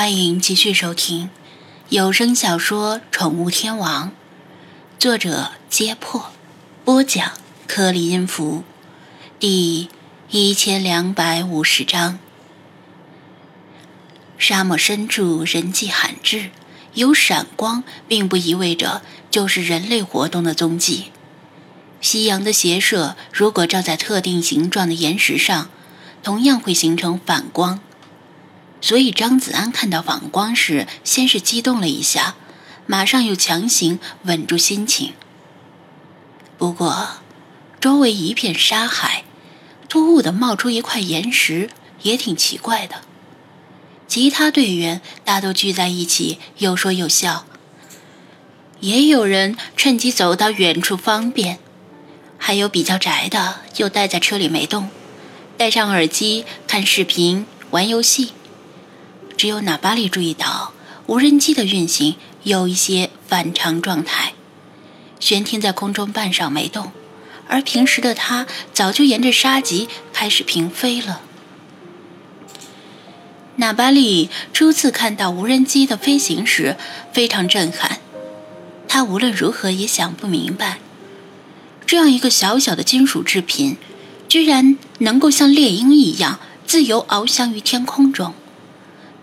欢迎继续收听有声小说《宠物天王》，作者：揭破，播讲：颗粒音符，第一千两百五十章。沙漠深处人迹罕至，有闪光，并不意味着就是人类活动的踪迹。夕阳的斜射，如果照在特定形状的岩石上，同样会形成反光。所以张子安看到反光时，先是激动了一下，马上又强行稳住心情。不过，周围一片沙海，突兀的冒出一块岩石，也挺奇怪的。其他队员大都聚在一起，有说有笑，也有人趁机走到远处方便，还有比较宅的，就待在车里没动，戴上耳机看视频、玩游戏。只有纳巴利注意到，无人机的运行有一些反常状态，悬停在空中半晌没动，而平时的它早就沿着沙棘开始平飞了。纳巴利初次看到无人机的飞行时非常震撼，他无论如何也想不明白，这样一个小小的金属制品，居然能够像猎鹰一样自由翱翔于天空中。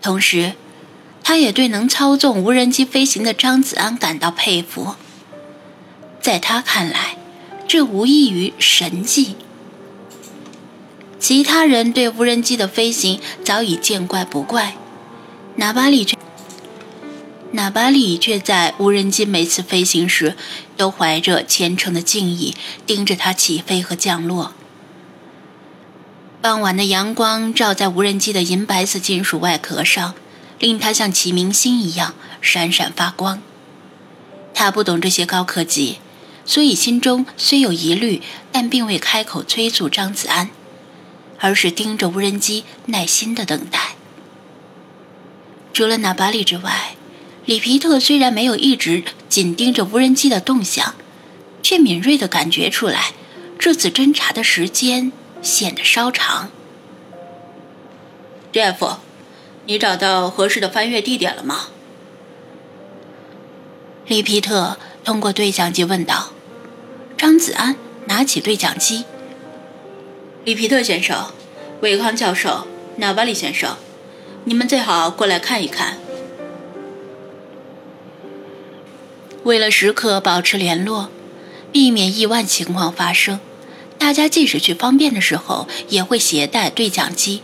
同时，他也对能操纵无人机飞行的张子安感到佩服。在他看来，这无异于神迹。其他人对无人机的飞行早已见怪不怪，纳巴利却纳巴里却在无人机每次飞行时，都怀着虔诚的敬意盯着它起飞和降落。傍晚的阳光照在无人机的银白色金属外壳上，令它像启明星一样闪闪发光。他不懂这些高科技，所以心中虽有疑虑，但并未开口催促张子安，而是盯着无人机耐心的等待。除了纳巴利之外，里皮特虽然没有一直紧盯着无人机的动向，却敏锐地感觉出来，这次侦查的时间。显得稍长。Jeff，你找到合适的翻阅地点了吗？利皮特通过对讲机问道。张子安拿起对讲机。利皮特先生，韦康教授，纳瓦里先生，你们最好过来看一看。为了时刻保持联络，避免意外情况发生。大家即使去方便的时候，也会携带对讲机。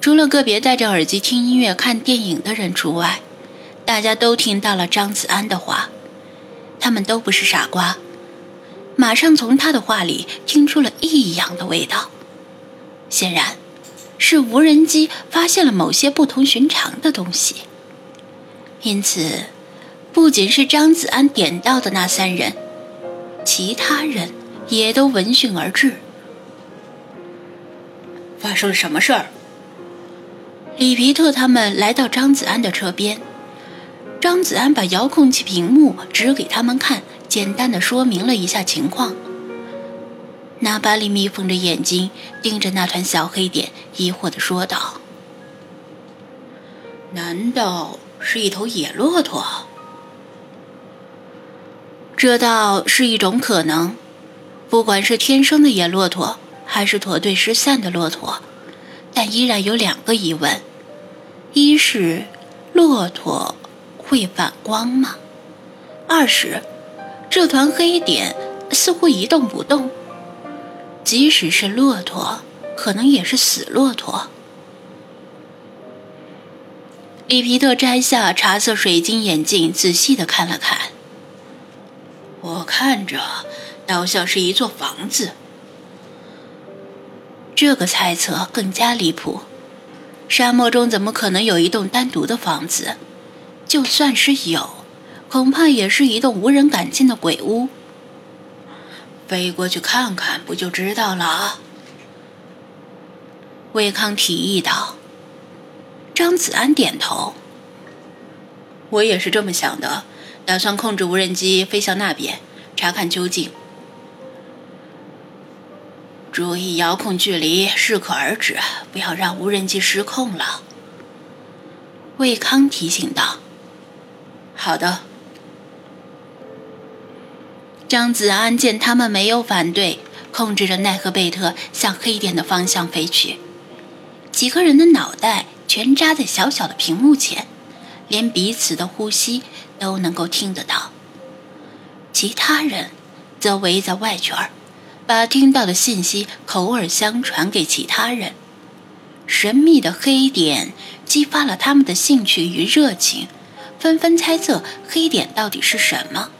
除了个别戴着耳机听音乐、看电影的人除外，大家都听到了张子安的话。他们都不是傻瓜，马上从他的话里听出了异样的味道。显然，是无人机发现了某些不同寻常的东西。因此，不仅是张子安点到的那三人，其他人。也都闻讯而至。发生了什么事儿？里皮特他们来到张子安的车边，张子安把遥控器屏幕指给他们看，简单的说明了一下情况。纳巴里眯缝着眼睛盯着那团小黑点，疑惑的说道：“难道是一头野骆驼？这倒是一种可能。”不管是天生的野骆驼，还是驼队失散的骆驼，但依然有两个疑问：一是骆驼会反光吗？二是这团黑点似乎一动不动，即使是骆驼，可能也是死骆驼。里皮特摘下茶色水晶眼镜，仔细的看了看。我看着。倒像是一座房子。这个猜测更加离谱。沙漠中怎么可能有一栋单独的房子？就算是有，恐怕也是一栋无人敢进的鬼屋。飞过去看看，不就知道了啊？魏康提议道。张子安点头。我也是这么想的，打算控制无人机飞向那边，查看究竟。注意遥控距离，适可而止，不要让无人机失控了。魏康提醒道：“好的。”张子安见他们没有反对，控制着奈何贝特向黑点的方向飞去。几个人的脑袋全扎在小小的屏幕前，连彼此的呼吸都能够听得到。其他人则围在外圈，把听到的信息口耳相传给其他人。神秘的黑点激发了他们的兴趣与热情，纷纷猜测黑点到底是什么。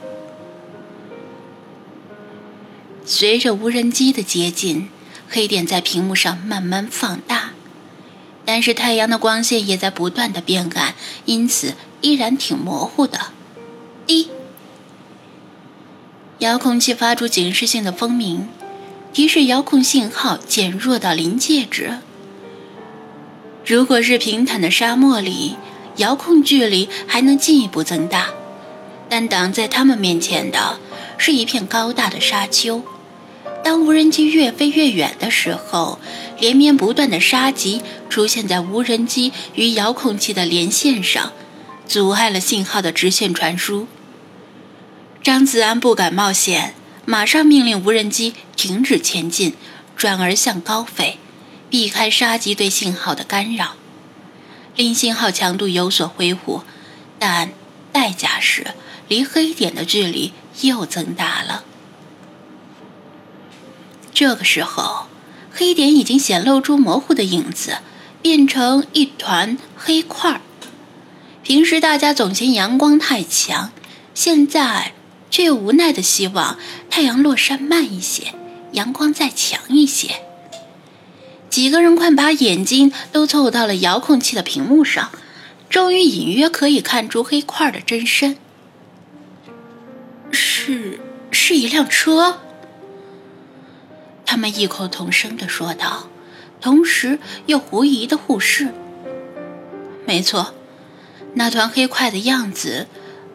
随着无人机的接近，黑点在屏幕上慢慢放大，但是太阳的光线也在不断的变暗，因此依然挺模糊的。滴，遥控器发出警示性的蜂鸣，提示遥控信号减弱到临界值。如果是平坦的沙漠里，遥控距离还能进一步增大，但挡在他们面前的是一片高大的沙丘。当无人机越飞越远的时候，连绵不断的沙棘出现在无人机与遥控器的连线上，阻碍了信号的直线传输。张子安不敢冒险，马上命令无人机停止前进，转而向高飞，避开沙棘对信号的干扰，令信号强度有所恢复。但代价是离黑点的距离又增大了。这个时候，黑点已经显露出模糊的影子，变成一团黑块儿。平时大家总嫌阳光太强，现在却又无奈的希望太阳落山慢一些，阳光再强一些。几个人快把眼睛都凑到了遥控器的屏幕上，终于隐约可以看出黑块的真身。是，是一辆车。他们异口同声地说道，同时又狐疑地互视。没错，那团黑块的样子，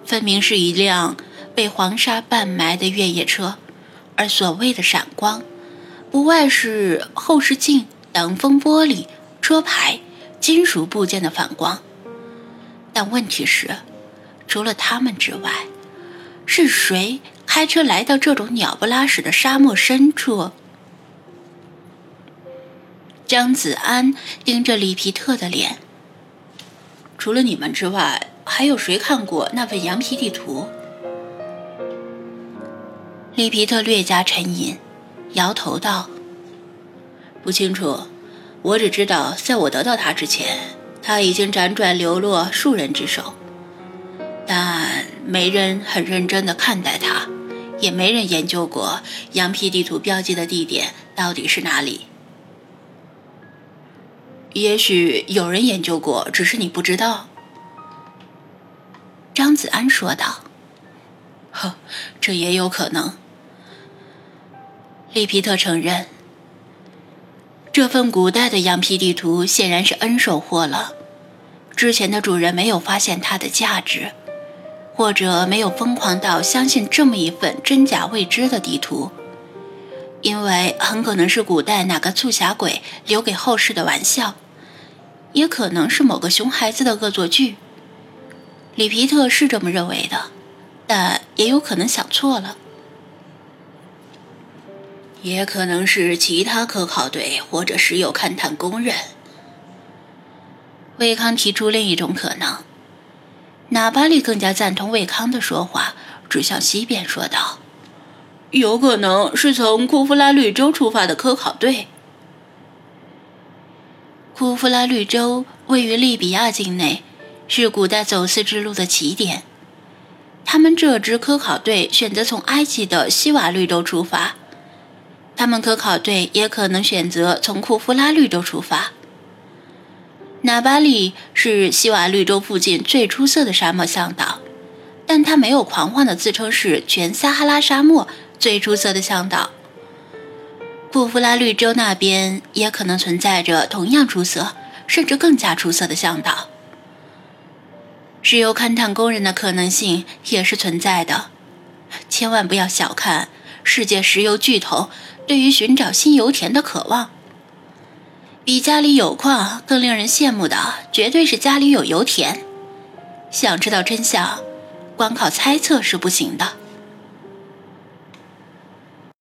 分明是一辆被黄沙半埋的越野车，而所谓的闪光，不外是后视镜、挡风玻璃、车牌、金属部件的反光。但问题是，除了他们之外，是谁开车来到这种鸟不拉屎的沙漠深处？张子安盯着里皮特的脸。除了你们之外，还有谁看过那份羊皮地图？里皮特略加沉吟，摇头道：“不清楚，我只知道在我得到它之前，它已经辗转流落数人之手，但没人很认真的看待它，也没人研究过羊皮地图标记的地点到底是哪里。”也许有人研究过，只是你不知道。”张子安说道。“呵，这也有可能。”利皮特承认，这份古代的羊皮地图显然是恩收货了。之前的主人没有发现它的价值，或者没有疯狂到相信这么一份真假未知的地图，因为很可能是古代哪个促狭鬼留给后世的玩笑。也可能是某个熊孩子的恶作剧，里皮特是这么认为的，但也有可能想错了。也可能是其他科考队或者石油勘探工人。魏康提出另一种可能，纳巴利更加赞同魏康的说话，指向西边说道：“有可能是从库夫拉绿洲出发的科考队。”库夫拉绿洲位于利比亚境内，是古代走私之路的起点。他们这支科考队选择从埃及的西瓦绿洲出发，他们科考队也可能选择从库夫拉绿洲出发。纳巴利是西瓦绿洲附近最出色的沙漠向导，但他没有狂妄的自称是全撒哈拉沙漠最出色的向导。库夫拉绿洲那边也可能存在着同样出色，甚至更加出色的向导。石油勘探工人的可能性也是存在的，千万不要小看世界石油巨头对于寻找新油田的渴望。比家里有矿更令人羡慕的，绝对是家里有油田。想知道真相，光靠猜测是不行的。